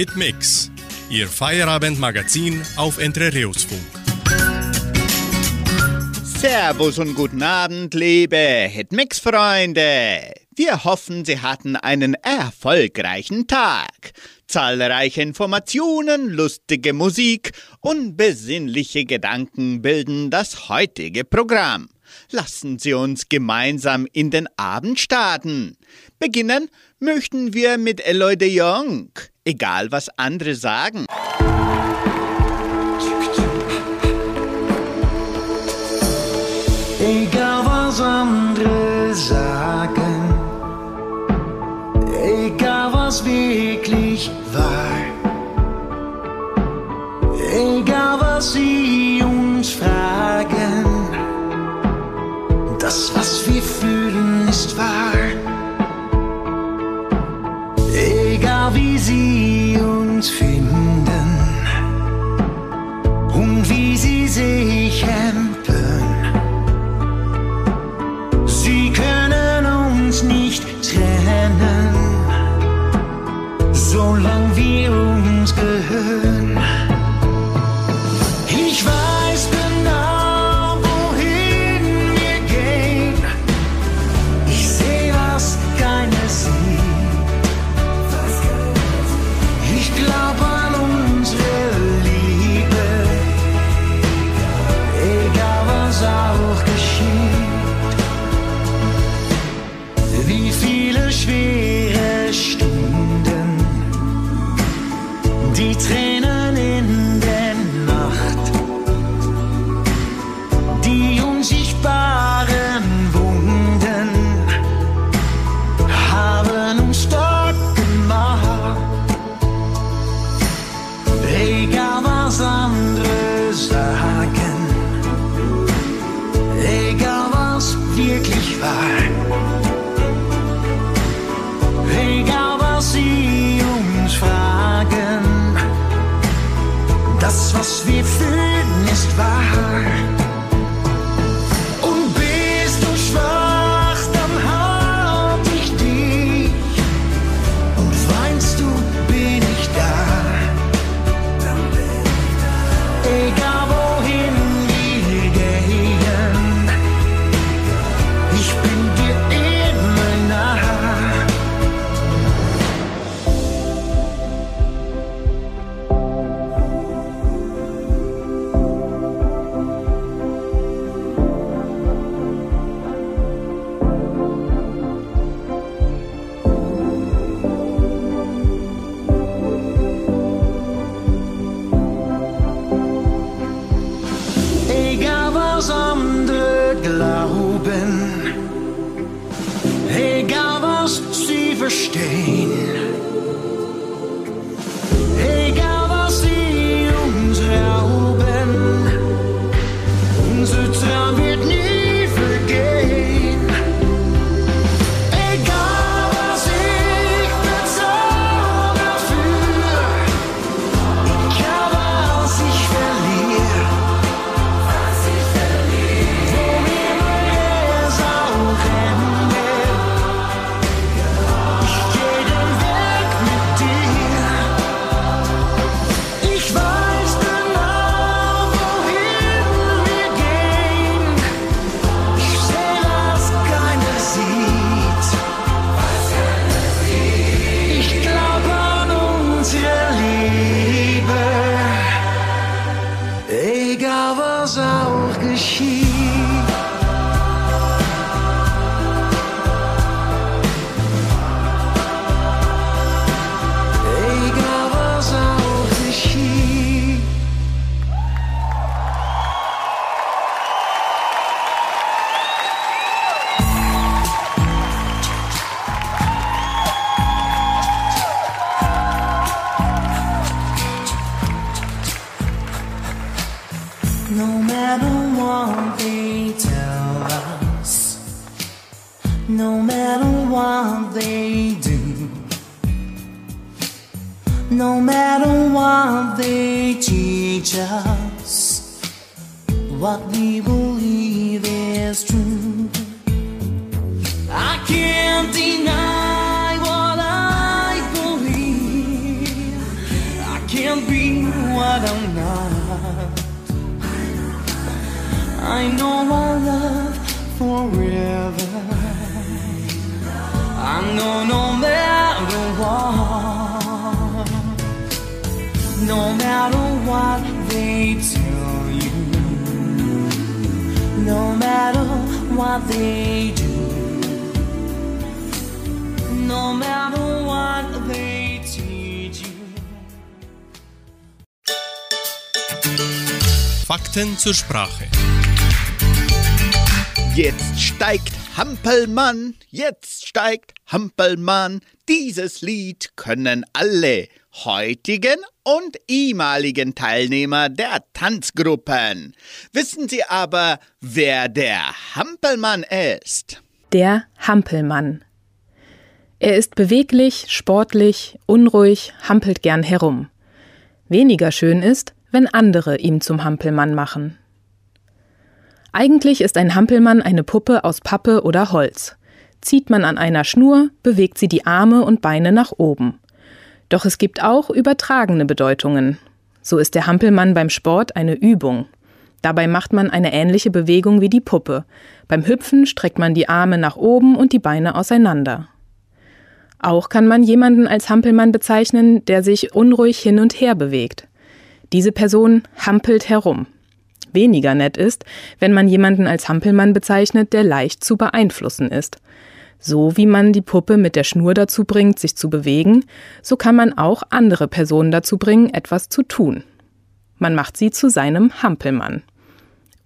Hitmix, Ihr Feierabendmagazin auf Entrerios-Funk. Servus und guten Abend, liebe Hitmix-Freunde. Wir hoffen, Sie hatten einen erfolgreichen Tag. Zahlreiche Informationen, lustige Musik und besinnliche Gedanken bilden das heutige Programm. Lassen Sie uns gemeinsam in den Abend starten. Beginnen möchten wir mit Eloy de Jong egal was andere sagen. Egal was andere sagen, egal was wirklich war, egal was sie uns fragen, das was wir fühlen ist wahr. wie sie uns finden und wie sie sich hempen. Sie können uns nicht trennen, solange wir Fakten zur Sprache. Jetzt steigt Hampelmann, jetzt steigt Hampelmann. Dieses Lied können alle heutigen und ehemaligen Teilnehmer der Tanzgruppen. Wissen Sie aber, wer der Hampelmann ist? Der Hampelmann. Er ist beweglich, sportlich, unruhig, hampelt gern herum. Weniger schön ist, wenn andere ihm zum Hampelmann machen. Eigentlich ist ein Hampelmann eine Puppe aus Pappe oder Holz. Zieht man an einer Schnur, bewegt sie die Arme und Beine nach oben. Doch es gibt auch übertragene Bedeutungen. So ist der Hampelmann beim Sport eine Übung. Dabei macht man eine ähnliche Bewegung wie die Puppe. Beim Hüpfen streckt man die Arme nach oben und die Beine auseinander. Auch kann man jemanden als Hampelmann bezeichnen, der sich unruhig hin und her bewegt. Diese Person hampelt herum. Weniger nett ist, wenn man jemanden als Hampelmann bezeichnet, der leicht zu beeinflussen ist. So wie man die Puppe mit der Schnur dazu bringt, sich zu bewegen, so kann man auch andere Personen dazu bringen, etwas zu tun. Man macht sie zu seinem Hampelmann.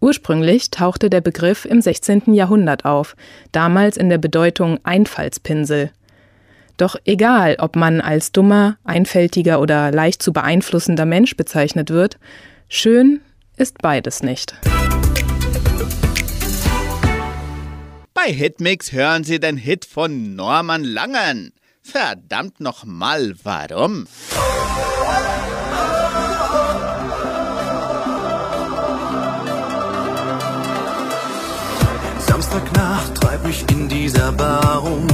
Ursprünglich tauchte der Begriff im 16. Jahrhundert auf, damals in der Bedeutung Einfallspinsel. Doch egal, ob man als dummer, einfältiger oder leicht zu beeinflussender Mensch bezeichnet wird, schön ist beides nicht. Bei Hitmix hören Sie den Hit von Norman Langen. Verdammt nochmal, warum? Samstagnacht treib mich in dieser Bar rum.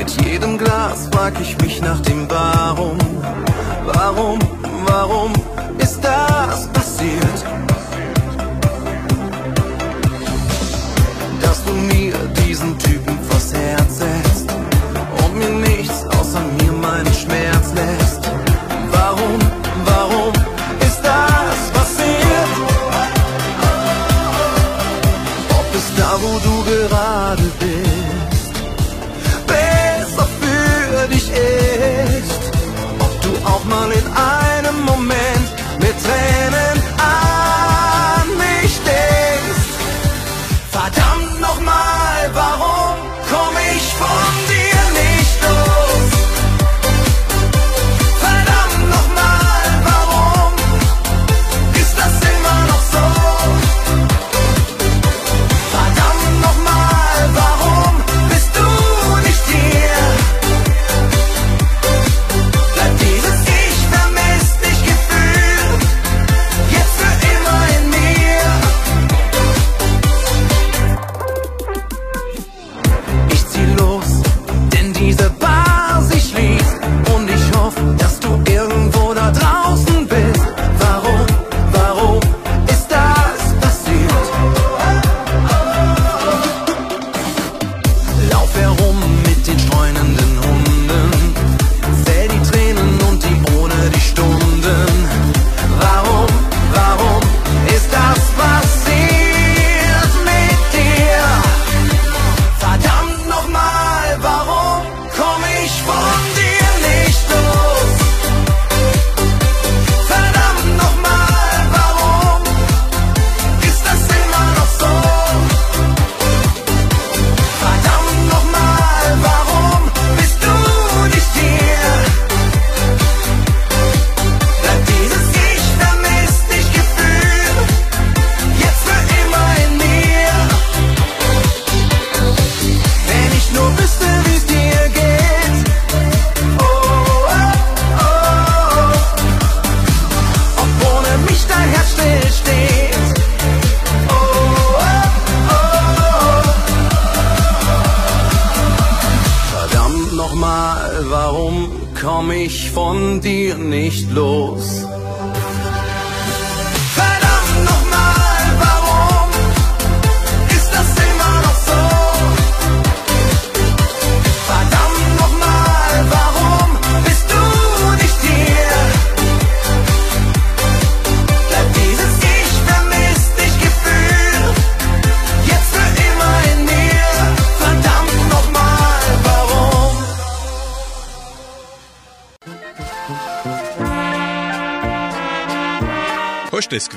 Mit jedem Glas frag ich mich nach dem Warum. Warum, warum ist das passiert? Dass du mir diesen Typen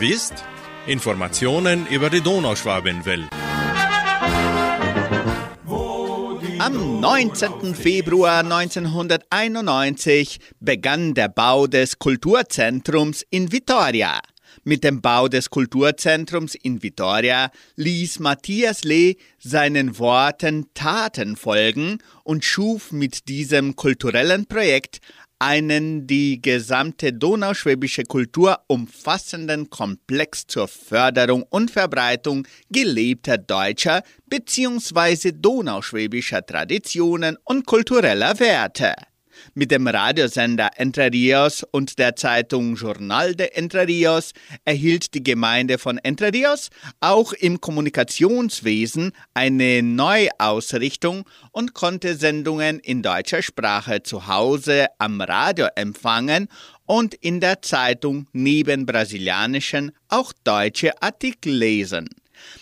Gewusst? Informationen über die Donauschwabenwelt. Am 19. Februar 1991 begann der Bau des Kulturzentrums in Vitoria. Mit dem Bau des Kulturzentrums in Vitoria ließ Matthias Lee seinen Worten Taten folgen und schuf mit diesem kulturellen Projekt einen die gesamte donauschwäbische Kultur umfassenden Komplex zur Förderung und Verbreitung gelebter deutscher bzw. donauschwäbischer Traditionen und kultureller Werte. Mit dem Radiosender Entre Rios und der Zeitung Journal de Entre Rios erhielt die Gemeinde von Entre Rios auch im Kommunikationswesen eine Neuausrichtung und konnte Sendungen in deutscher Sprache zu Hause am Radio empfangen und in der Zeitung neben brasilianischen auch deutsche Artikel lesen.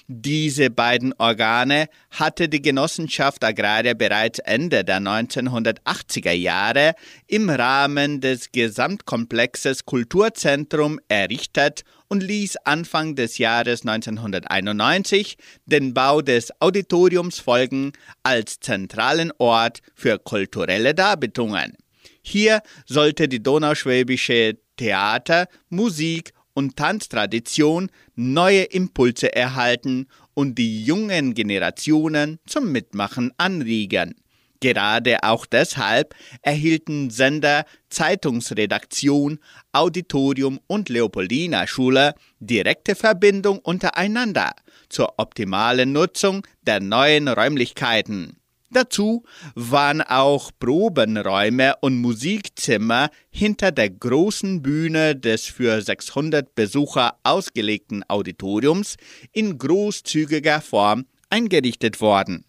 Diese beiden Organe hatte die Genossenschaft Agraria bereits Ende der 1980er Jahre im Rahmen des Gesamtkomplexes Kulturzentrum errichtet und ließ Anfang des Jahres 1991 den Bau des Auditoriums folgen als zentralen Ort für kulturelle Darbietungen. Hier sollte die donauschwäbische Theater, Musik und Tanztradition neue Impulse erhalten und die jungen Generationen zum Mitmachen anregen. Gerade auch deshalb erhielten Sender, Zeitungsredaktion, Auditorium und Leopoldina Schule direkte Verbindung untereinander zur optimalen Nutzung der neuen Räumlichkeiten. Dazu waren auch Probenräume und Musikzimmer hinter der großen Bühne des für 600 Besucher ausgelegten Auditoriums in großzügiger Form eingerichtet worden.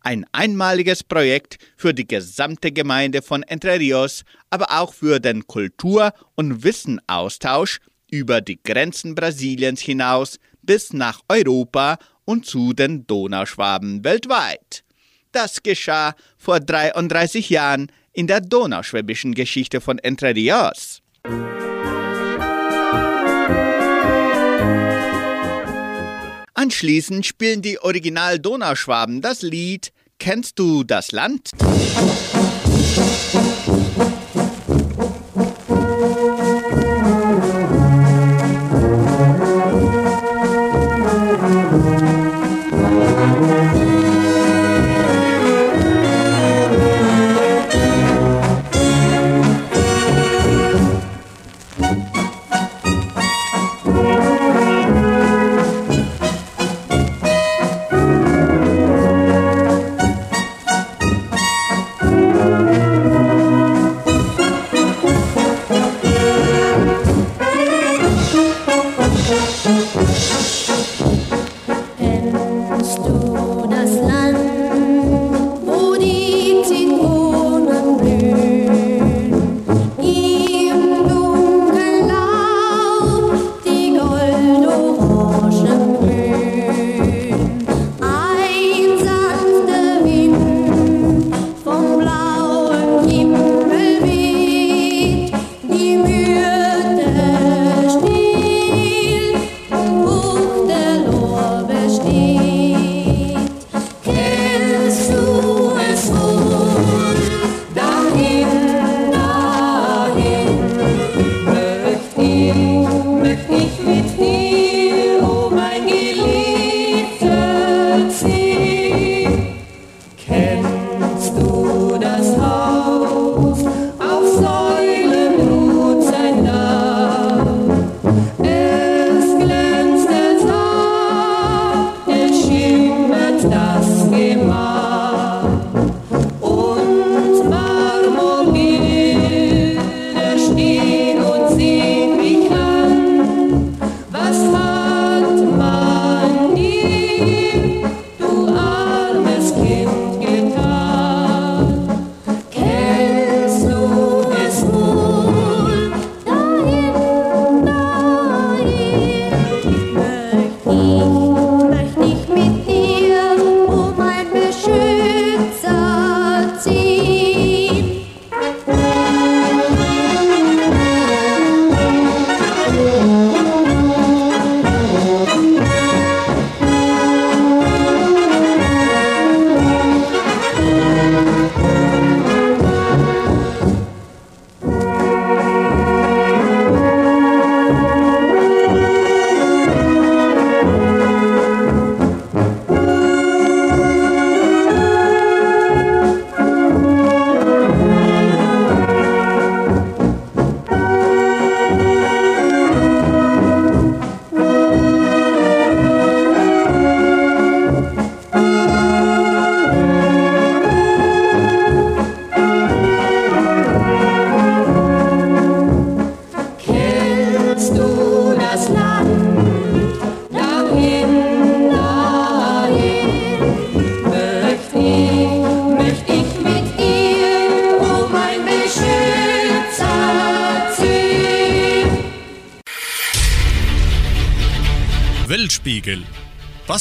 Ein einmaliges Projekt für die gesamte Gemeinde von Entre Rios, aber auch für den Kultur- und Wissenaustausch über die Grenzen Brasiliens hinaus bis nach Europa und zu den Donauschwaben weltweit. Das geschah vor 33 Jahren in der donauschwäbischen Geschichte von Entre Rios. Anschließend spielen die Original-Donauschwaben das Lied Kennst du das Land?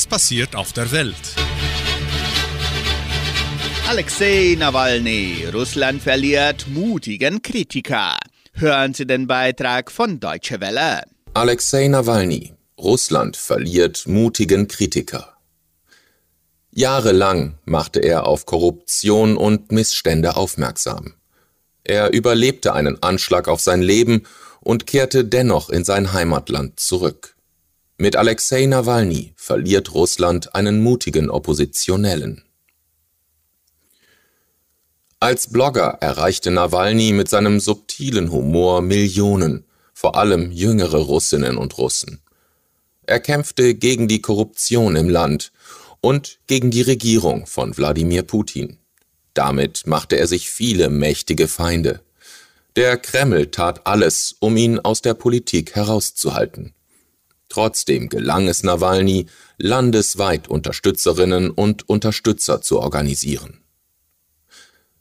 Passiert auf der Welt? Alexei Nawalny, Russland verliert mutigen Kritiker. Hören Sie den Beitrag von Deutsche Welle. Alexei Nawalny, Russland verliert mutigen Kritiker. Jahrelang machte er auf Korruption und Missstände aufmerksam. Er überlebte einen Anschlag auf sein Leben und kehrte dennoch in sein Heimatland zurück. Mit Alexei Nawalny verliert Russland einen mutigen Oppositionellen. Als Blogger erreichte Nawalny mit seinem subtilen Humor Millionen, vor allem jüngere Russinnen und Russen. Er kämpfte gegen die Korruption im Land und gegen die Regierung von Wladimir Putin. Damit machte er sich viele mächtige Feinde. Der Kreml tat alles, um ihn aus der Politik herauszuhalten. Trotzdem gelang es Nawalny, landesweit Unterstützerinnen und Unterstützer zu organisieren.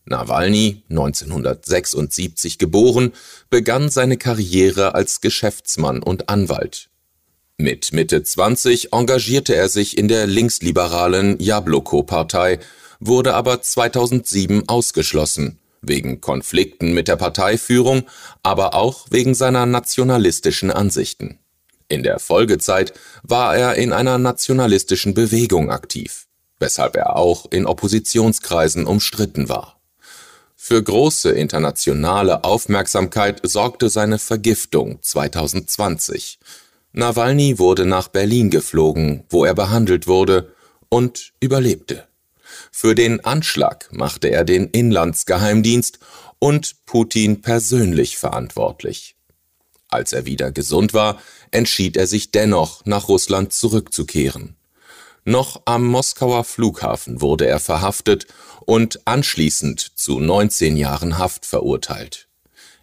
Nawalny, 1976 geboren, begann seine Karriere als Geschäftsmann und Anwalt. Mit Mitte 20 engagierte er sich in der linksliberalen Jabloko-Partei, wurde aber 2007 ausgeschlossen, wegen Konflikten mit der Parteiführung, aber auch wegen seiner nationalistischen Ansichten. In der Folgezeit war er in einer nationalistischen Bewegung aktiv, weshalb er auch in Oppositionskreisen umstritten war. Für große internationale Aufmerksamkeit sorgte seine Vergiftung 2020. Nawalny wurde nach Berlin geflogen, wo er behandelt wurde und überlebte. Für den Anschlag machte er den Inlandsgeheimdienst und Putin persönlich verantwortlich. Als er wieder gesund war, entschied er sich dennoch, nach Russland zurückzukehren. Noch am Moskauer Flughafen wurde er verhaftet und anschließend zu 19 Jahren Haft verurteilt.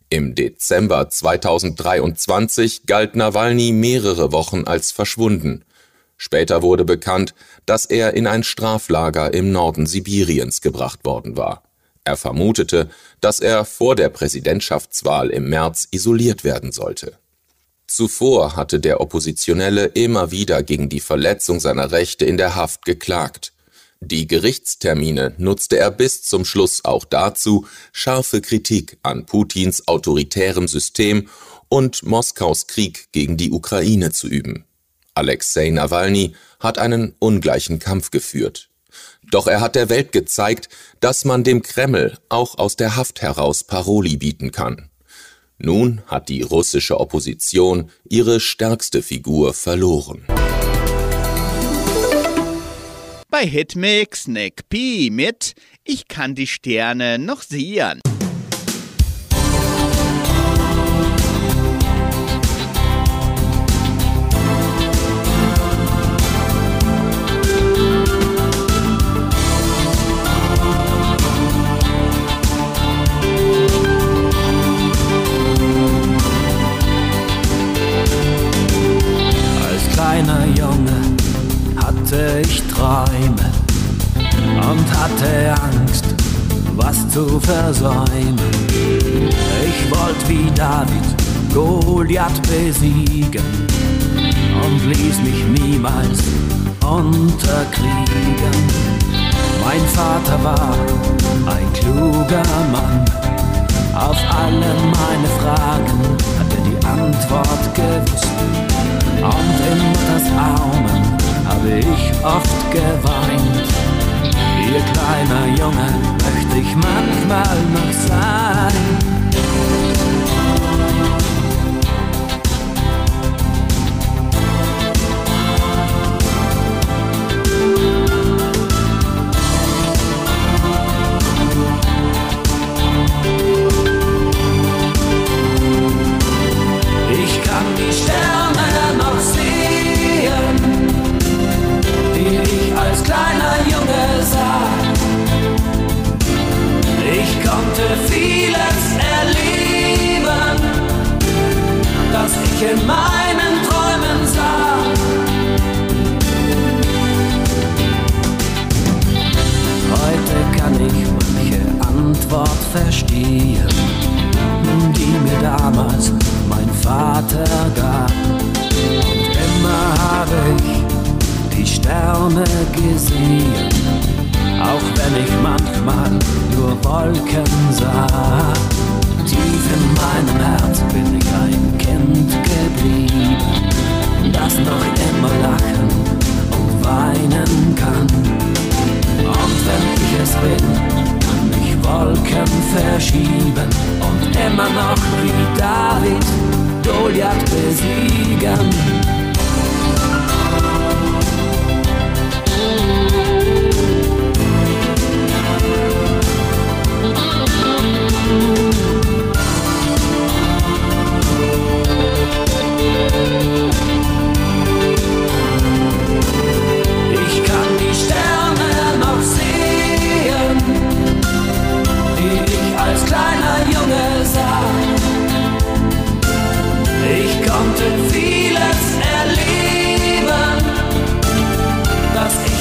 Im Dezember 2023 galt Nawalny mehrere Wochen als verschwunden. Später wurde bekannt, dass er in ein Straflager im Norden Sibiriens gebracht worden war. Er vermutete, dass er vor der Präsidentschaftswahl im März isoliert werden sollte. Zuvor hatte der Oppositionelle immer wieder gegen die Verletzung seiner Rechte in der Haft geklagt. Die Gerichtstermine nutzte er bis zum Schluss auch dazu, scharfe Kritik an Putins autoritärem System und Moskaus Krieg gegen die Ukraine zu üben. Alexei Nawalny hat einen ungleichen Kampf geführt. Doch er hat der Welt gezeigt, dass man dem Kreml auch aus der Haft heraus Paroli bieten kann. Nun hat die russische Opposition ihre stärkste Figur verloren. Bei Hitmix Nick P mit Ich kann die Sterne noch sehen. Hatte Angst, was zu versäumen. Ich wollte wie David Goliath besiegen und ließ mich niemals unterkriegen. Mein Vater war ein kluger Mann. Auf alle meine Fragen hat er die Antwort gewusst. Und in Mutters Armen habe ich oft geweint. Ihr kleiner Junge möchte ich manchmal noch sein. Ich kann die Sterne noch sehen, die ich als kleiner Junge vieles erleben, das ich in meinen Träumen sah. Heute kann ich manche Antwort verstehen, die mir damals mein Vater gab. Und immer habe ich die Sterne gesehen, auch wenn ich manchmal nur Wolken sah. Tief in meinem Herz bin ich ein Kind geblieben, das noch immer lachen und weinen kann. Und wenn ich es bin, kann ich Wolken verschieben und immer noch wie David Goliath besiegen.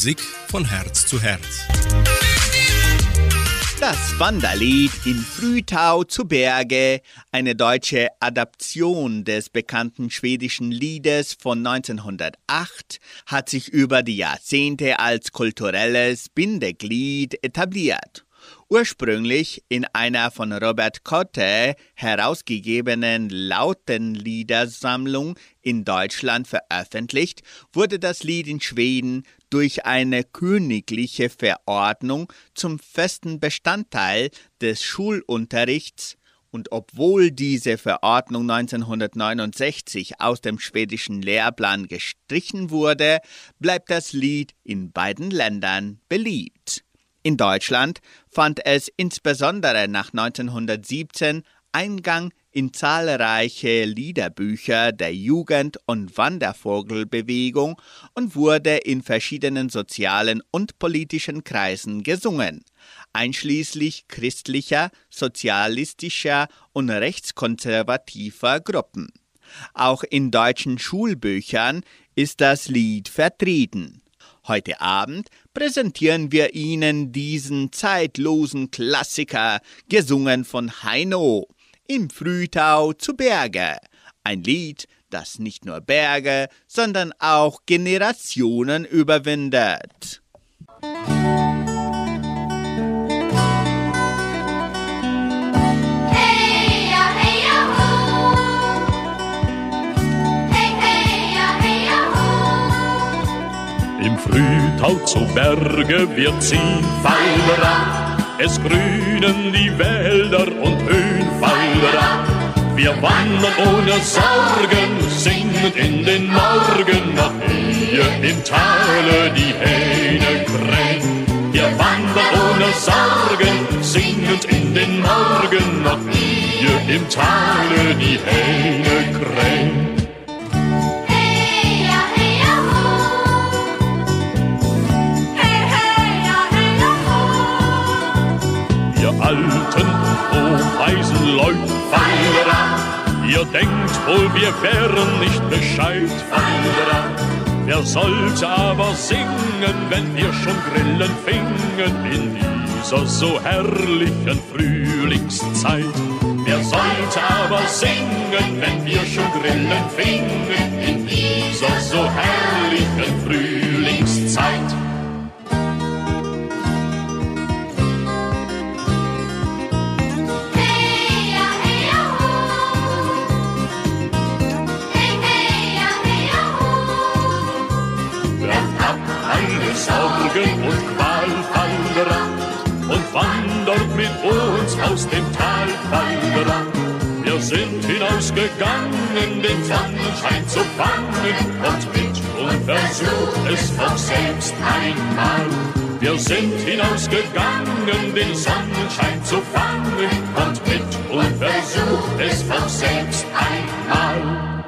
Musik von Herz zu Herz. Das Wanderlied in Frühtau zu Berge, eine deutsche Adaption des bekannten schwedischen Liedes von 1908, hat sich über die Jahrzehnte als kulturelles Bindeglied etabliert. Ursprünglich in einer von Robert Kotte herausgegebenen Lautenliedersammlung in Deutschland veröffentlicht, wurde das Lied in Schweden durch eine königliche Verordnung zum festen Bestandteil des Schulunterrichts und obwohl diese Verordnung 1969 aus dem schwedischen Lehrplan gestrichen wurde, bleibt das Lied in beiden Ländern beliebt. In Deutschland fand es insbesondere nach 1917 Eingang in zahlreiche Liederbücher der Jugend- und Wandervogelbewegung und wurde in verschiedenen sozialen und politischen Kreisen gesungen, einschließlich christlicher, sozialistischer und rechtskonservativer Gruppen. Auch in deutschen Schulbüchern ist das Lied vertreten. Heute Abend präsentieren wir Ihnen diesen zeitlosen Klassiker, gesungen von Heino, im Frühtau zu Berge. Ein Lied, das nicht nur Berge, sondern auch Generationen überwindet. Frühtau zu Berge, wir ziehen Pfeile ran. Es grünen die Wälder und Höhenpfeile ran. Wir wandern ohne Sorgen, singend in den Morgen, nach hier im Tale die Hähne krähen. Wir wandern ohne Sorgen, singend in den Morgen, nach hier im Tale die Hähne krähen. Hofeisenleut, Fallera. Ihr denkt wohl, wir wären nicht Bescheid, Fallera. Wer sollte aber singen, wenn wir schon Grillen fingen in dieser so herrlichen Frühlingszeit? Wer sollte aber singen, wenn wir schon Grillen fingen in dieser so herrlichen Frühlingszeit? Sorgen und Qual verlangt und wandert mit uns aus dem Tal verlangt. Wir sind hinausgegangen, den Sonnenschein zu fangen und mit und versucht es auch selbst einmal. Wir sind hinausgegangen, den Sonnenschein zu fangen und mit und versucht es auch selbst einmal.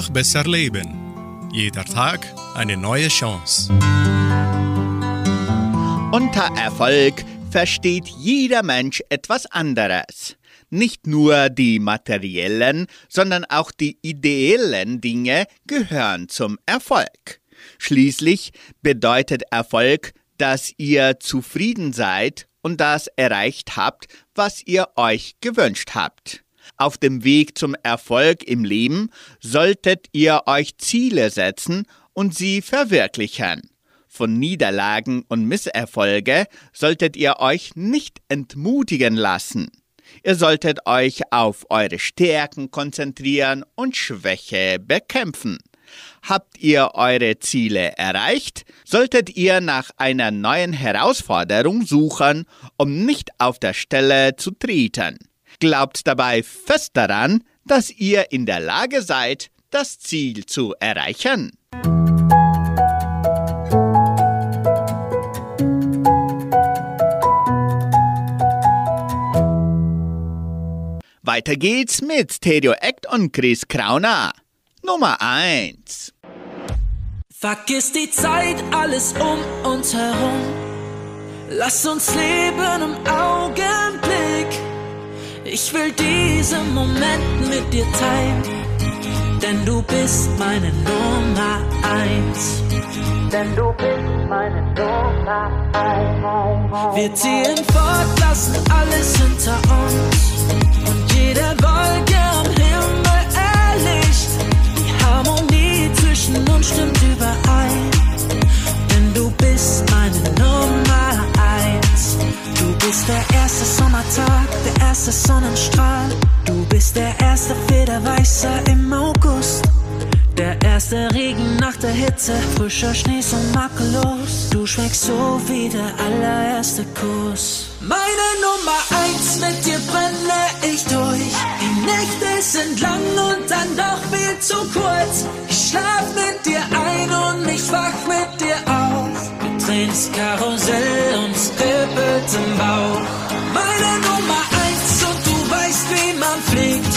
Einfach besser leben. Jeder Tag eine neue Chance. Unter Erfolg versteht jeder Mensch etwas anderes. Nicht nur die materiellen, sondern auch die ideellen Dinge gehören zum Erfolg. Schließlich bedeutet Erfolg, dass ihr zufrieden seid und das erreicht habt, was ihr euch gewünscht habt. Auf dem Weg zum Erfolg im Leben solltet ihr euch Ziele setzen und sie verwirklichen. Von Niederlagen und Misserfolge solltet ihr euch nicht entmutigen lassen. Ihr solltet euch auf eure Stärken konzentrieren und Schwäche bekämpfen. Habt ihr eure Ziele erreicht, solltet ihr nach einer neuen Herausforderung suchen, um nicht auf der Stelle zu treten. Glaubt dabei fest daran, dass ihr in der Lage seid, das Ziel zu erreichen. Weiter geht's mit Stereo Act und Chris Krauner. Nummer 1. Vergiss die Zeit, alles um uns herum. Lass uns leben im Augenblick. Ich will diesen Moment mit dir teilen, denn du bist meine Nummer eins. Denn du bist meine Nummer eins. Wir ziehen fort, lassen alles hinter uns und jede Wolke am Himmel erlischt. Die Harmonie zwischen uns stimmt überein, denn du bist meine Nummer bist der erste Sommertag, der erste Sonnenstrahl. Du bist der erste Federweißer im August. Der erste Regen nach der Hitze, frischer Schnee so makellos. Du schmeckst so wie der allererste Kuss. Meine Nummer eins, mit dir brenne ich durch. Die Nächte sind lang und dann doch viel zu kurz. Ich schlaf mit dir ein und ich wach mit dir auf. Wir drehen das Karussell und kribbelt im Bauch. Meine Nummer eins und du weißt, wie man fliegt.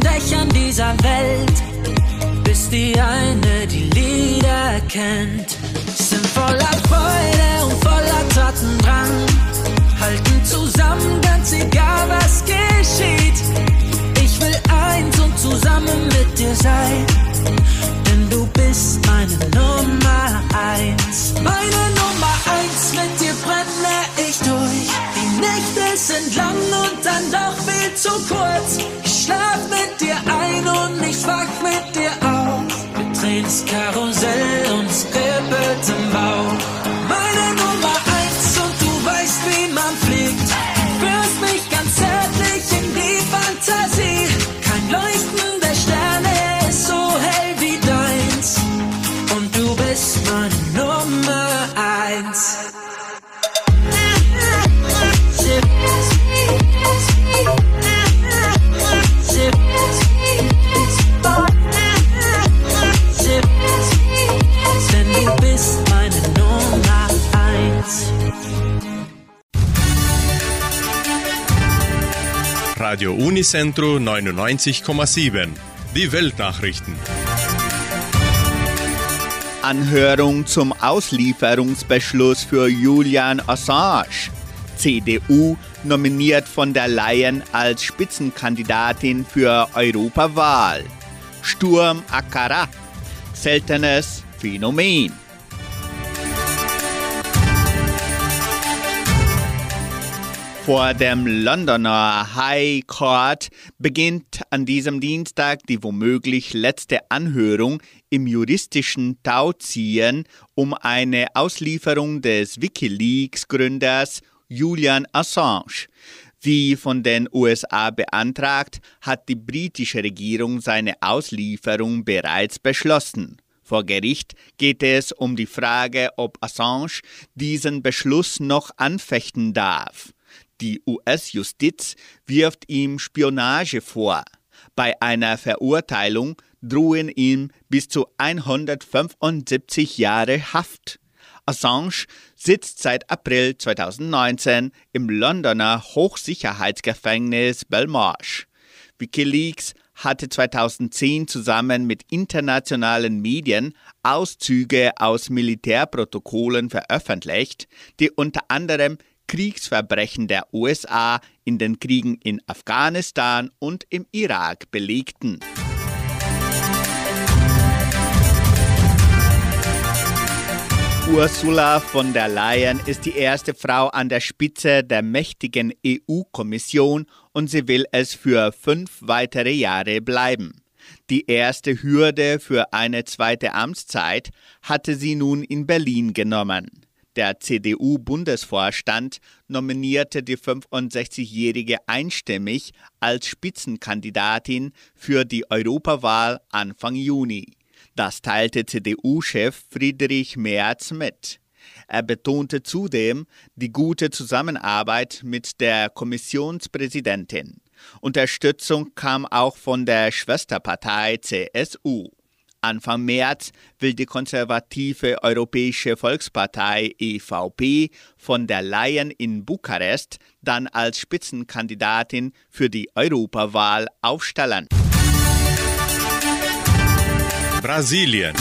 Dächern dieser Welt, bis die eine die Lieder kennt. Sind voller Freude und voller Tatendrang, halten zusammen, ganz egal was geschieht. Ich will eins und zusammen mit dir sein, denn du bist meine Nummer eins. Meine Nummer eins, mit dir brenne ich durch. Die Nächte sind lang und dann doch viel zu kurz. Ich schlaf mit dir ein und ich wach mit dir auf. Wir drehen das Karussell und es im Bauch. Radio Unicentro 99,7. Die Weltnachrichten. Anhörung zum Auslieferungsbeschluss für Julian Assange. CDU nominiert von der Leyen als Spitzenkandidatin für Europawahl. Sturm Akara. Seltenes Phänomen. Vor dem Londoner High Court beginnt an diesem Dienstag die womöglich letzte Anhörung im juristischen Tauziehen um eine Auslieferung des Wikileaks-Gründers Julian Assange. Wie von den USA beantragt, hat die britische Regierung seine Auslieferung bereits beschlossen. Vor Gericht geht es um die Frage, ob Assange diesen Beschluss noch anfechten darf. Die US-Justiz wirft ihm Spionage vor. Bei einer Verurteilung drohen ihm bis zu 175 Jahre Haft. Assange sitzt seit April 2019 im Londoner Hochsicherheitsgefängnis Belmarsh. Wikileaks hatte 2010 zusammen mit internationalen Medien Auszüge aus Militärprotokollen veröffentlicht, die unter anderem Kriegsverbrechen der USA in den Kriegen in Afghanistan und im Irak belegten. Ursula von der Leyen ist die erste Frau an der Spitze der mächtigen EU-Kommission und sie will es für fünf weitere Jahre bleiben. Die erste Hürde für eine zweite Amtszeit hatte sie nun in Berlin genommen. Der CDU-Bundesvorstand nominierte die 65-Jährige einstimmig als Spitzenkandidatin für die Europawahl Anfang Juni. Das teilte CDU-Chef Friedrich Merz mit. Er betonte zudem die gute Zusammenarbeit mit der Kommissionspräsidentin. Unterstützung kam auch von der Schwesterpartei CSU. Anfang März will die konservative Europäische Volkspartei EVP von der Leyen in Bukarest dann als Spitzenkandidatin für die Europawahl aufstellen. Brasilien.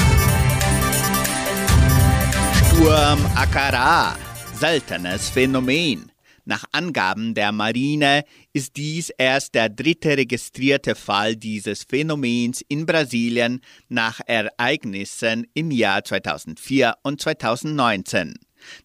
Sturm Akara, seltenes Phänomen. Nach Angaben der Marine ist dies erst der dritte registrierte Fall dieses Phänomens in Brasilien nach Ereignissen im Jahr 2004 und 2019.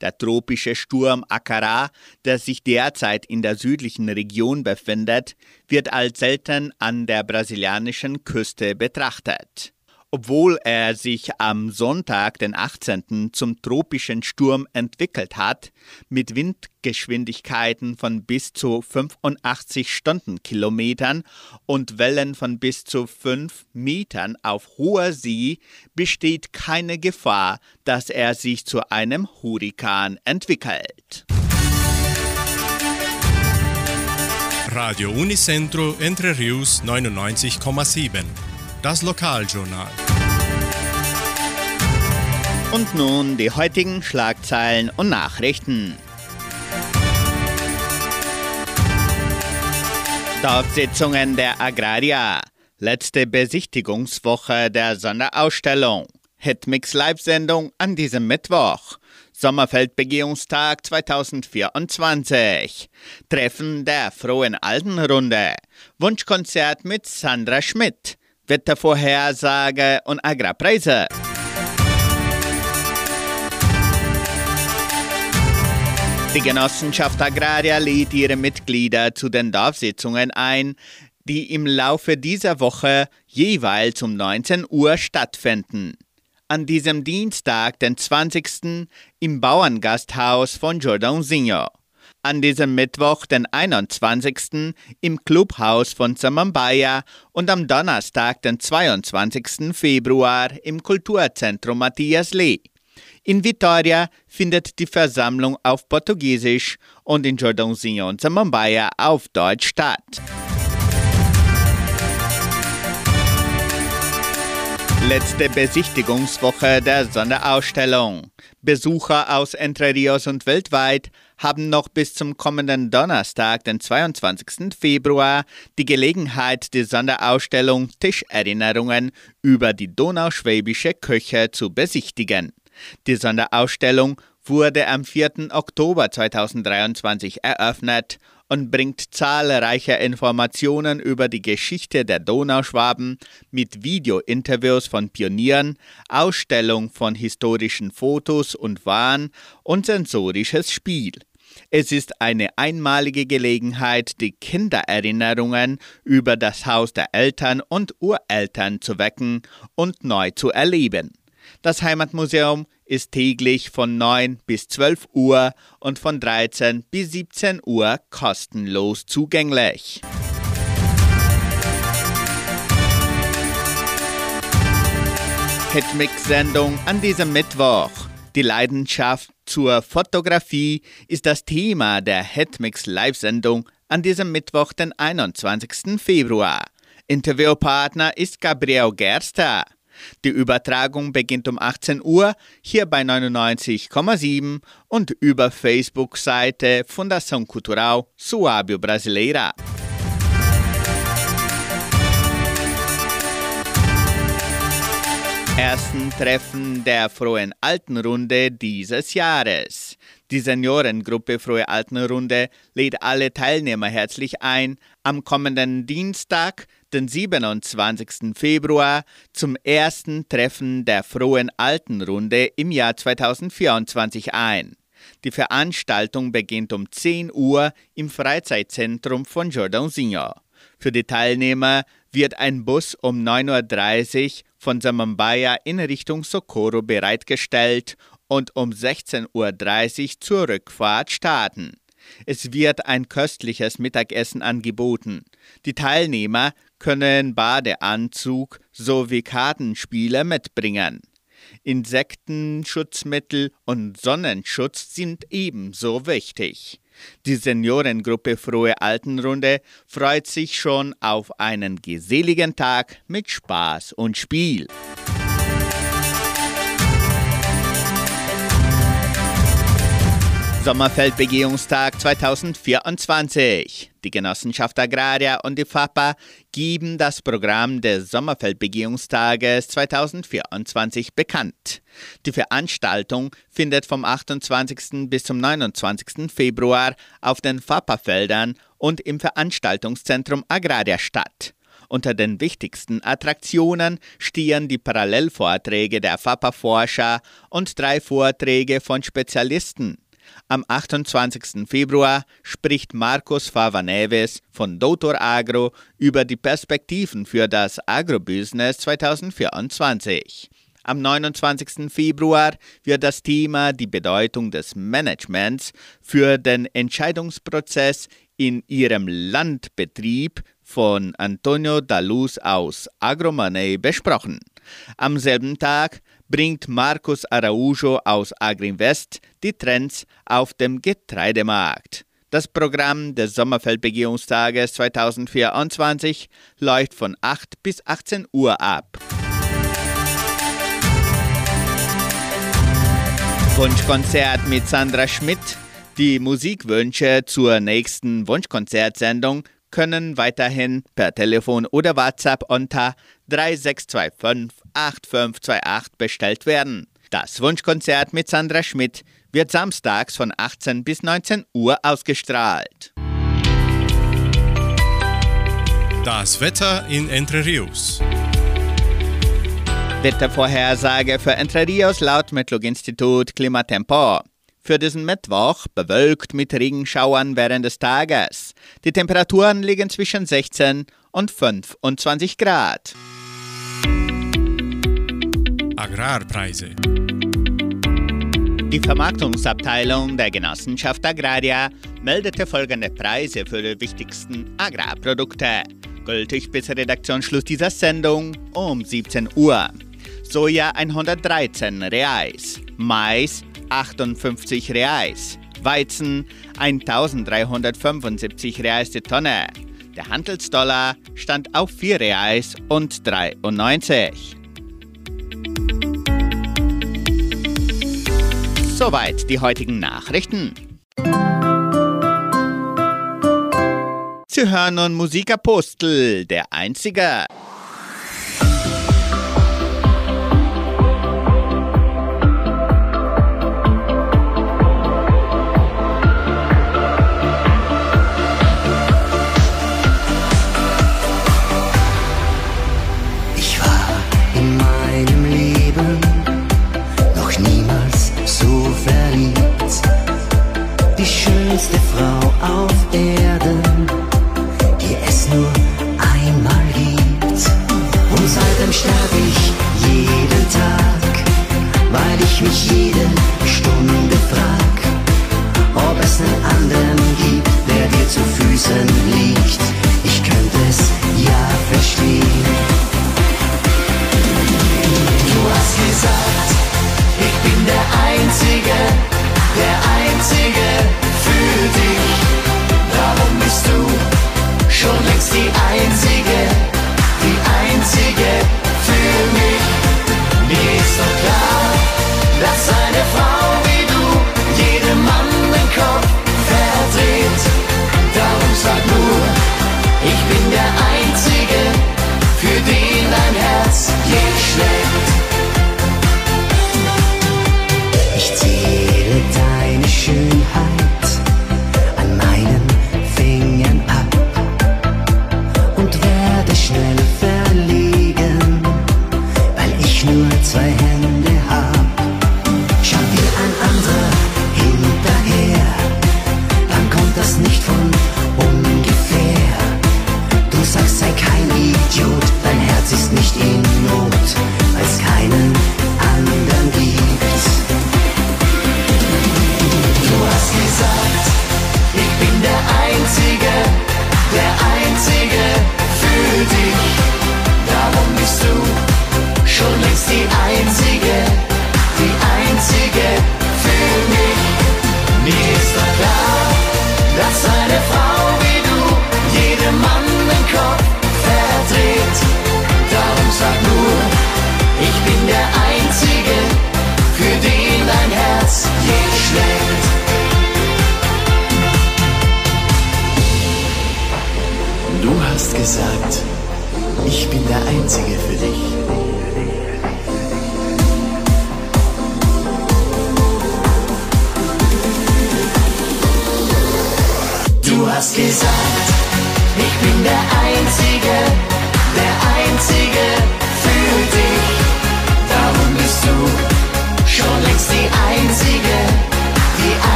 Der tropische Sturm Akara, der sich derzeit in der südlichen Region befindet, wird als selten an der brasilianischen Küste betrachtet. Obwohl er sich am Sonntag, den 18. zum tropischen Sturm entwickelt hat, mit Windgeschwindigkeiten von bis zu 85 Stundenkilometern und Wellen von bis zu 5 Metern auf hoher See, besteht keine Gefahr, dass er sich zu einem Hurrikan entwickelt. Radio Unicentro Entre Rius 99,7. Das Lokaljournal. Und nun die heutigen Schlagzeilen und Nachrichten. Dorfsitzungen der Agraria. Letzte Besichtigungswoche der Sonderausstellung. Hitmix Live-Sendung an diesem Mittwoch. Sommerfeldbegehungstag 2024. Treffen der Frohen Altenrunde. Wunschkonzert mit Sandra Schmidt. Wettervorhersage und Agrarpreise. Die Genossenschaft Agraria lädt ihre Mitglieder zu den Dorfsitzungen ein, die im Laufe dieser Woche jeweils um 19 Uhr stattfinden. An diesem Dienstag, den 20. im Bauerngasthaus von Jordan Senior. An diesem Mittwoch, den 21. im Clubhaus von Samambaya und am Donnerstag, den 22. Februar im Kulturzentrum Matthias Lee. In Vitoria findet die Versammlung auf Portugiesisch und in Jordãozinho und Samambaia auf Deutsch statt. Letzte Besichtigungswoche der Sonderausstellung. Besucher aus Entre Rios und weltweit haben noch bis zum kommenden Donnerstag, den 22. Februar, die Gelegenheit, die Sonderausstellung Tischerinnerungen über die donauschwäbische Köche zu besichtigen. Die Sonderausstellung wurde am 4. Oktober 2023 eröffnet und bringt zahlreiche Informationen über die Geschichte der Donauschwaben mit Videointerviews von Pionieren, Ausstellung von historischen Fotos und Waren und sensorisches Spiel. Es ist eine einmalige Gelegenheit, die Kindererinnerungen über das Haus der Eltern und Ureltern zu wecken und neu zu erleben. Das Heimatmuseum ist täglich von 9 bis 12 Uhr und von 13 bis 17 Uhr kostenlos zugänglich. Hitmix-Sendung an diesem Mittwoch. Die Leidenschaft zur Fotografie ist das Thema der Hitmix Live-Sendung an diesem Mittwoch, den 21. Februar. Interviewpartner ist Gabriel Gerster. Die Übertragung beginnt um 18 Uhr hier bei 99,7 und über Facebook-Seite Fundação Cultural Suábio Brasileira. Ersten Treffen der Frohen Altenrunde dieses Jahres. Die Seniorengruppe Frohe Altenrunde lädt alle Teilnehmer herzlich ein, am kommenden Dienstag, den 27. Februar zum ersten Treffen der Frohen Altenrunde im Jahr 2024 ein. Die Veranstaltung beginnt um 10 Uhr im Freizeitzentrum von Jordãozinho. Für die Teilnehmer wird ein Bus um 9.30 Uhr von Samambaia in Richtung Socorro bereitgestellt und um 16.30 Uhr zur Rückfahrt starten. Es wird ein köstliches Mittagessen angeboten. Die Teilnehmer können Badeanzug sowie Kartenspiele mitbringen. Insektenschutzmittel und Sonnenschutz sind ebenso wichtig. Die Seniorengruppe Frohe Altenrunde freut sich schon auf einen geselligen Tag mit Spaß und Spiel. Sommerfeldbegehungstag 2024. Die Genossenschaft Agraria und die FAPA geben das Programm des Sommerfeldbegehungstages 2024 bekannt. Die Veranstaltung findet vom 28. bis zum 29. Februar auf den FAPA-Feldern und im Veranstaltungszentrum Agraria statt. Unter den wichtigsten Attraktionen stehen die Parallelvorträge der FAPA-Forscher und drei Vorträge von Spezialisten am 28. Februar spricht Marcos Fava Neves von Doutor Agro über die Perspektiven für das Agrobusiness 2024. Am 29. Februar wird das Thema die Bedeutung des Managements für den Entscheidungsprozess in ihrem Landbetrieb von Antonio Daluz aus Agromoney besprochen. Am selben Tag bringt Markus Araujo aus Agrinvest die Trends auf dem Getreidemarkt. Das Programm des Sommerfeldbegehungstages 2024 läuft von 8 bis 18 Uhr ab. Wunschkonzert mit Sandra Schmidt. Die Musikwünsche zur nächsten Wunschkonzertsendung können weiterhin per Telefon oder WhatsApp unter 3625 8528 bestellt werden. Das Wunschkonzert mit Sandra Schmidt wird samstags von 18 bis 19 Uhr ausgestrahlt. Das Wetter in Entre Rios. Wettervorhersage für Entre Rios laut Metlog-Institut Klimatempo. Für diesen Mittwoch bewölkt mit Regenschauern während des Tages. Die Temperaturen liegen zwischen 16 und 25 Grad. Agrarpreise. Die Vermarktungsabteilung der Genossenschaft Agraria meldete folgende Preise für die wichtigsten Agrarprodukte. Gültig bis Redaktionsschluss dieser Sendung um 17 Uhr. Soja 113 Reais, Mais 58 Reais, Weizen 1375 Reais die Tonne. Der Handelsdollar stand auf 4 Reais und 93. Soweit die heutigen Nachrichten. Sie hören nun Musikapostel, der Einzige.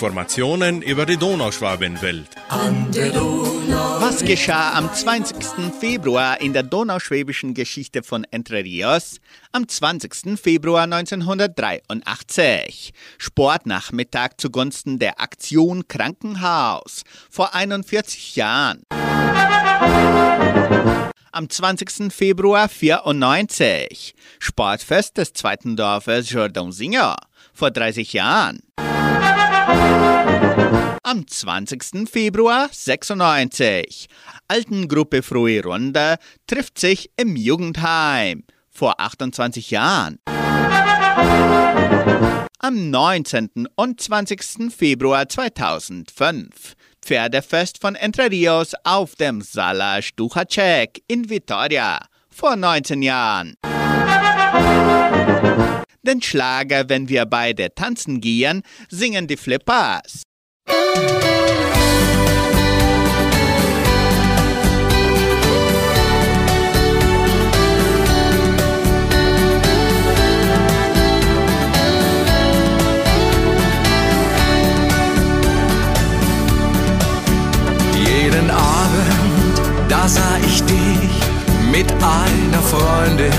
Informationen über die Donauschwabenwelt. Was geschah am 20. Februar in der donauschwäbischen Geschichte von Entre Rios? Am 20. Februar 1983. Sportnachmittag zugunsten der Aktion Krankenhaus. Vor 41 Jahren. Am 20. Februar 1994. Sportfest des zweiten Dorfes Jordan Jordãozinho. Vor 30 Jahren. Am 20. Februar 96. Altengruppe Frühe Runde trifft sich im Jugendheim. Vor 28 Jahren. Am 19. und 20. Februar 2005. Pferdefest von Entre Rios auf dem Sala Stuchacek in Vitoria. Vor 19 Jahren den Schlager, wenn wir beide tanzen gehen, singen die Flippers. Jeden Abend, da sah ich dich mit einer Freundin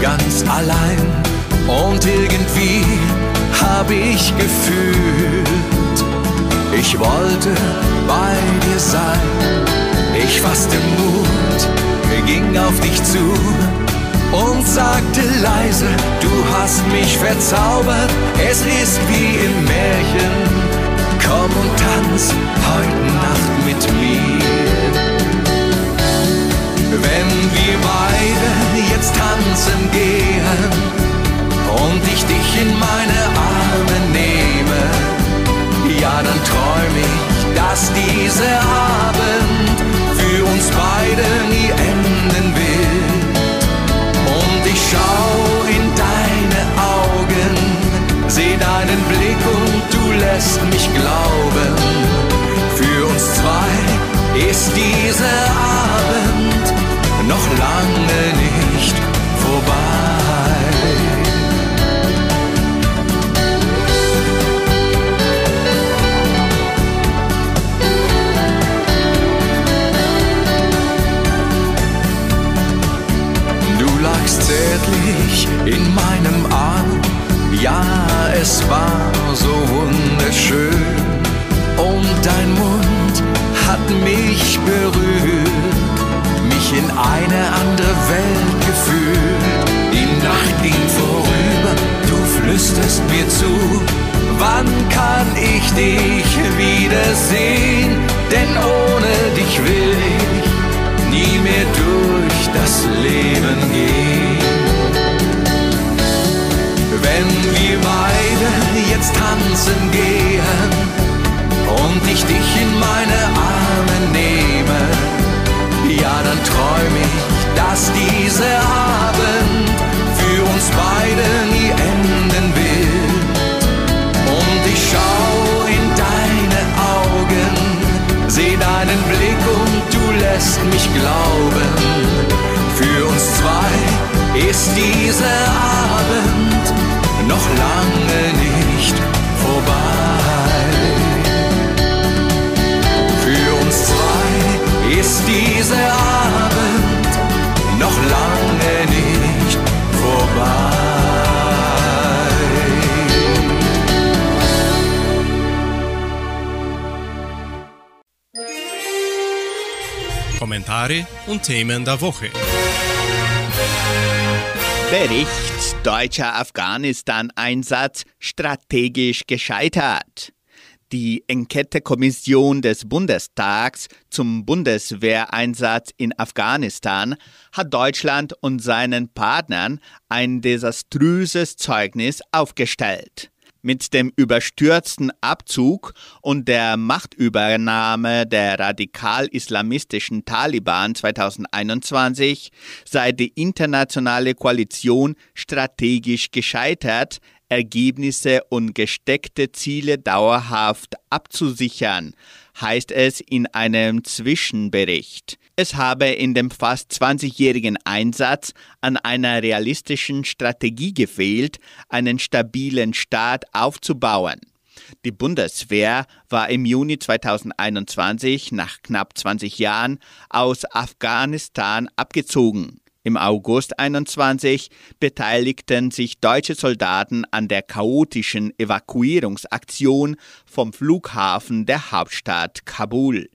ganz allein und irgendwie hab ich gefühlt, ich wollte bei dir sein. Ich fasste Mut, ging auf dich zu und sagte leise, du hast mich verzaubert, es ist wie im Märchen. Komm und tanz heute Nacht mit mir. Wenn wir beide jetzt tanzen gehen und ich dich in meine Arme nehme, ja dann träum ich, dass dieser Abend für uns beide nie enden will. Und ich schau in deine Augen, seh deinen Blick und du lässt mich glauben, für uns zwei ist dieser Abend noch lange nicht Themen der Woche. Bericht deutscher Afghanistan-Einsatz strategisch gescheitert. Die Enquete-Kommission des Bundestags zum Bundeswehreinsatz in Afghanistan hat Deutschland und seinen Partnern ein desaströses Zeugnis aufgestellt. Mit dem überstürzten Abzug und der Machtübernahme der radikal-islamistischen Taliban 2021 sei die internationale Koalition strategisch gescheitert, Ergebnisse und gesteckte Ziele dauerhaft abzusichern, heißt es in einem Zwischenbericht. Es habe in dem fast 20-jährigen Einsatz an einer realistischen Strategie gefehlt, einen stabilen Staat aufzubauen. Die Bundeswehr war im Juni 2021 nach knapp 20 Jahren aus Afghanistan abgezogen. Im August 21 beteiligten sich deutsche Soldaten an der chaotischen Evakuierungsaktion vom Flughafen der Hauptstadt Kabul.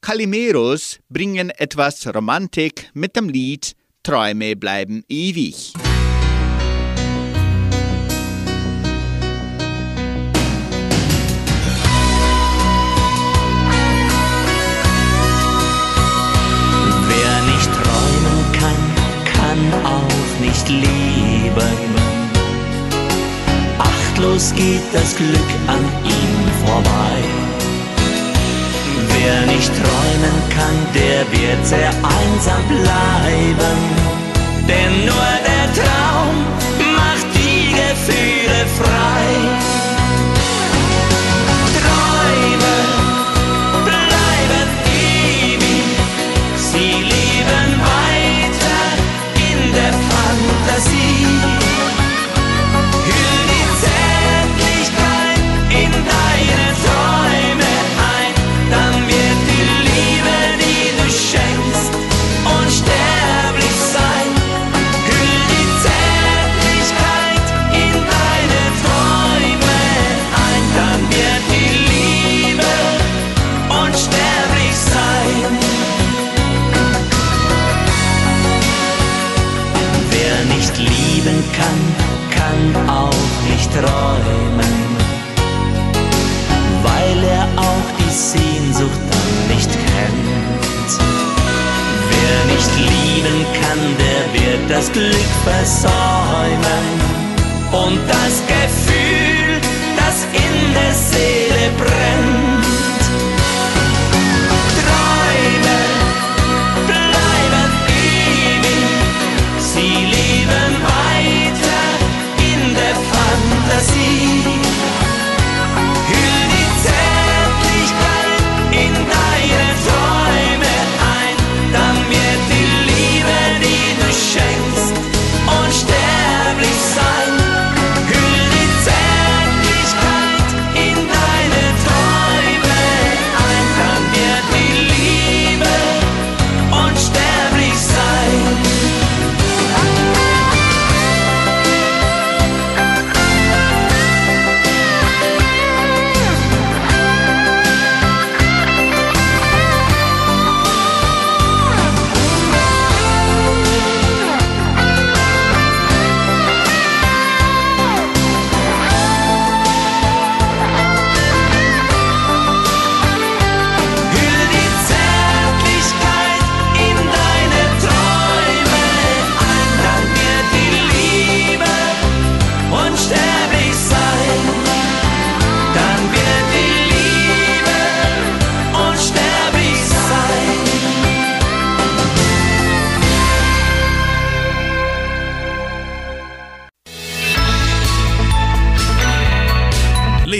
Calimeros bringen etwas Romantik mit dem Lied Träume bleiben ewig. Nicht leben. Achtlos geht das Glück an ihm vorbei. Wer nicht träumen kann, der wird sehr einsam bleiben. Denn nur der Traum macht die Gefühle frei.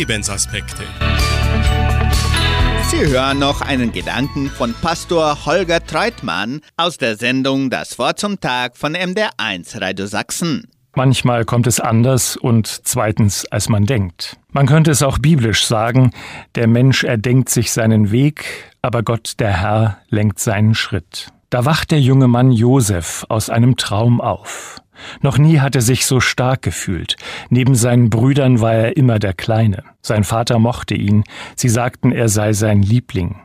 Lebensaspekte. Sie hören noch einen Gedanken von Pastor Holger Treutmann aus der Sendung Das Wort zum Tag von MDR1 Radio Sachsen. Manchmal kommt es anders und zweitens, als man denkt. Man könnte es auch biblisch sagen, der Mensch erdenkt sich seinen Weg, aber Gott, der Herr, lenkt seinen Schritt. Da wacht der junge Mann Josef aus einem Traum auf. Noch nie hat er sich so stark gefühlt. Neben seinen Brüdern war er immer der Kleine. Sein Vater mochte ihn, sie sagten, er sei sein Liebling.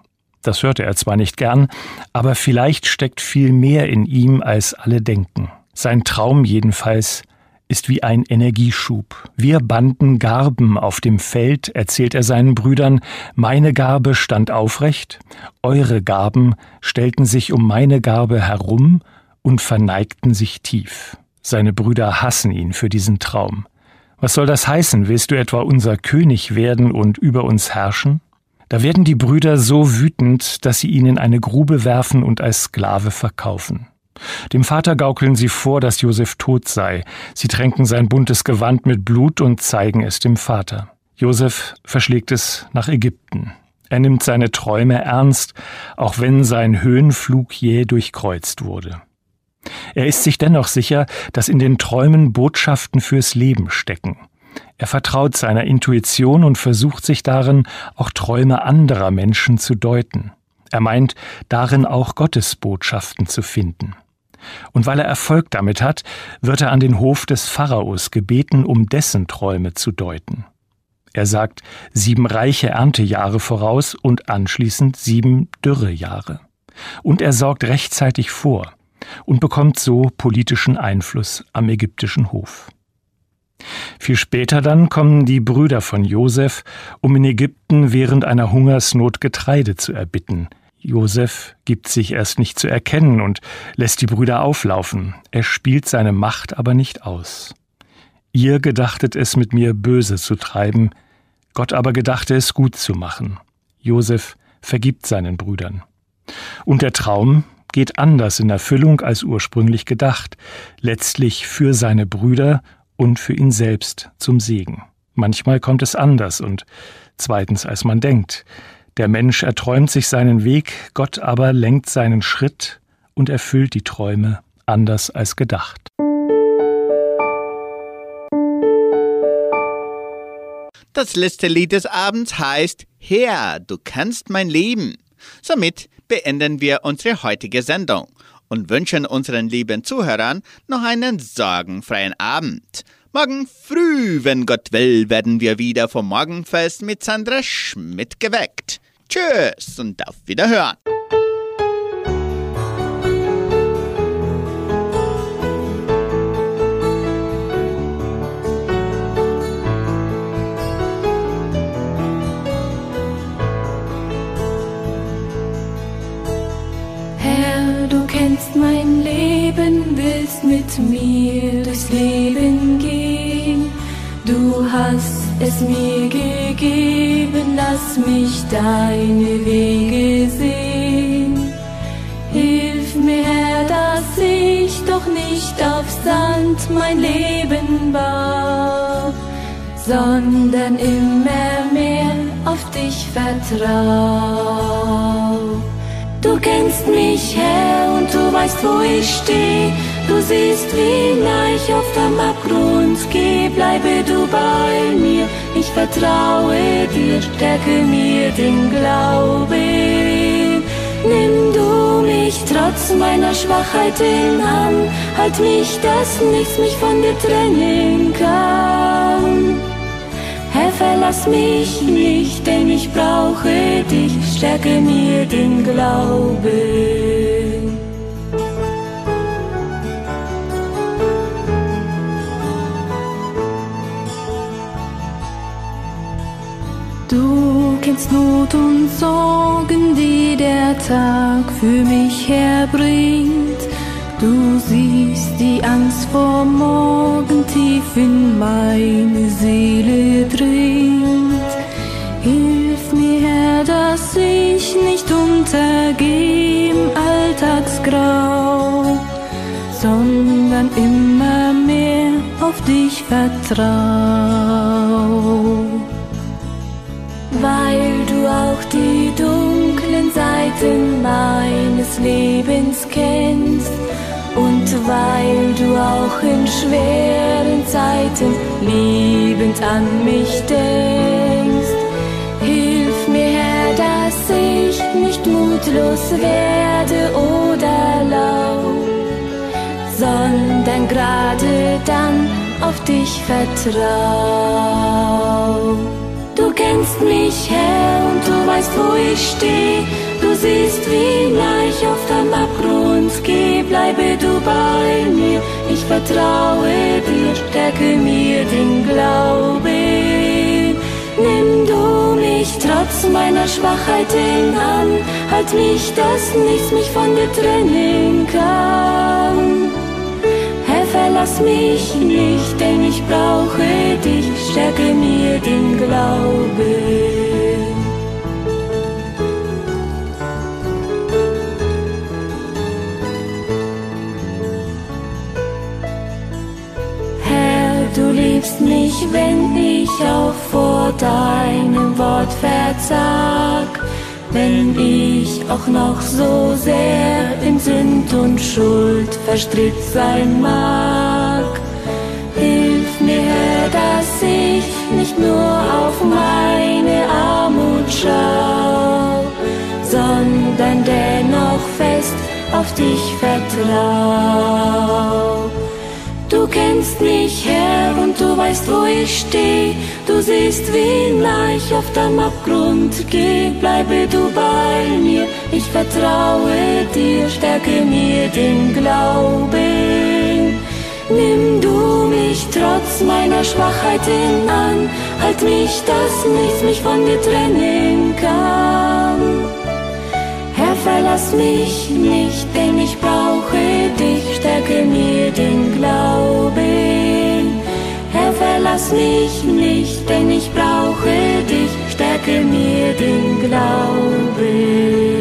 Das hörte er zwar nicht gern, aber vielleicht steckt viel mehr in ihm, als alle denken. Sein Traum jedenfalls ist wie ein Energieschub. Wir banden Garben auf dem Feld, erzählt er seinen Brüdern, meine Garbe stand aufrecht, eure Garben stellten sich um meine Garbe herum und verneigten sich tief. Seine Brüder hassen ihn für diesen Traum. Was soll das heißen? Willst du etwa unser König werden und über uns herrschen? Da werden die Brüder so wütend, dass sie ihn in eine Grube werfen und als Sklave verkaufen. Dem Vater gaukeln sie vor, dass Josef tot sei. Sie tränken sein buntes Gewand mit Blut und zeigen es dem Vater. Josef verschlägt es nach Ägypten. Er nimmt seine Träume ernst, auch wenn sein Höhenflug jäh durchkreuzt wurde. Er ist sich dennoch sicher, dass in den Träumen Botschaften fürs Leben stecken. Er vertraut seiner Intuition und versucht sich darin, auch Träume anderer Menschen zu deuten. Er meint, darin auch Gottes Botschaften zu finden. Und weil er Erfolg damit hat, wird er an den Hof des Pharaos gebeten, um dessen Träume zu deuten. Er sagt sieben reiche Erntejahre voraus und anschließend sieben Dürrejahre. Und er sorgt rechtzeitig vor und bekommt so politischen Einfluss am ägyptischen Hof. Viel später dann kommen die Brüder von Josef, um in Ägypten während einer Hungersnot Getreide zu erbitten. Josef gibt sich erst nicht zu erkennen und lässt die Brüder auflaufen. Er spielt seine Macht aber nicht aus. Ihr gedachtet es mit mir böse zu treiben, Gott aber gedachte es gut zu machen. Josef vergibt seinen Brüdern. Und der Traum geht anders in Erfüllung als ursprünglich gedacht, letztlich für seine Brüder und für ihn selbst zum Segen. Manchmal kommt es anders und zweitens als man denkt. Der Mensch erträumt sich seinen Weg, Gott aber lenkt seinen Schritt und erfüllt die Träume anders als gedacht. Das letzte Lied des Abends heißt Herr, du kennst mein Leben. Somit beenden wir unsere heutige Sendung und wünschen unseren lieben Zuhörern noch einen sorgenfreien Abend. Morgen früh, wenn Gott will, werden wir wieder vom Morgenfest mit Sandra Schmidt geweckt. Tschüss und auf Wiederhören. Kennst mein Leben, willst mit mir durchs Leben gehen. Du hast es mir gegeben, lass mich deine Wege sehen. Hilf mir, Herr, dass ich doch nicht auf Sand mein Leben baue, sondern immer mehr auf dich vertrau. Du kennst mich, Herr, und du weißt, wo ich steh. Du siehst, wie nah ich auf dem Abgrund geh. Bleibe du bei mir, ich vertraue dir, stärke mir den Glauben. Nimm du mich trotz meiner Schwachheit in Hand, halt mich, dass nichts mich von dir trennen kann. Verlass mich nicht, denn ich brauche dich, stärke mir den Glauben. Du kennst Not und Sorgen, die der Tag für mich herbringt. Du siehst die Angst vor morgen tief in meine Seele dringt. Hilf mir, Herr, dass ich nicht untergehe im Alltagsgrau, sondern immer mehr auf dich vertrau. Weil du auch die dunklen Seiten meines Lebens kennst, und weil du auch in schweren Zeiten liebend an mich denkst, hilf mir, Herr, dass ich nicht mutlos werde oder lau, sondern gerade dann auf dich vertrau. Du kennst mich, Herr, und du weißt, wo ich steh. Du siehst, wie nah ich auf dem Abgrund geh. Bleibe du bei mir, ich vertraue dir, stärke mir den Glauben. Nimm du mich trotz meiner Schwachheit in Hand, halt mich, dass nichts mich von dir trennen kann. Herr, verlass mich nicht, denn ich brauche dich, stärke mir den Glauben. Wenn ich auch vor deinem Wort versag, wenn ich auch noch so sehr in Sünd und Schuld verstrickt sein mag. Hilf mir, Herr, dass ich nicht nur auf meine Armut schau, sondern dennoch fest auf dich vertrau. Kennst mich, Herr, und du weißt, wo ich steh. Du siehst, wie ich auf dem Abgrund geh. Bleibe du bei mir, ich vertraue dir, stärke mir den Glauben. Nimm du mich trotz meiner Schwachheit in an, halt mich, dass nichts mich von dir trennen kann. Herr, verlass mich nicht, denn ich brauche dich, stärke mir den verlass mich nicht, denn ich brauche dich, stärke mir den Glauben.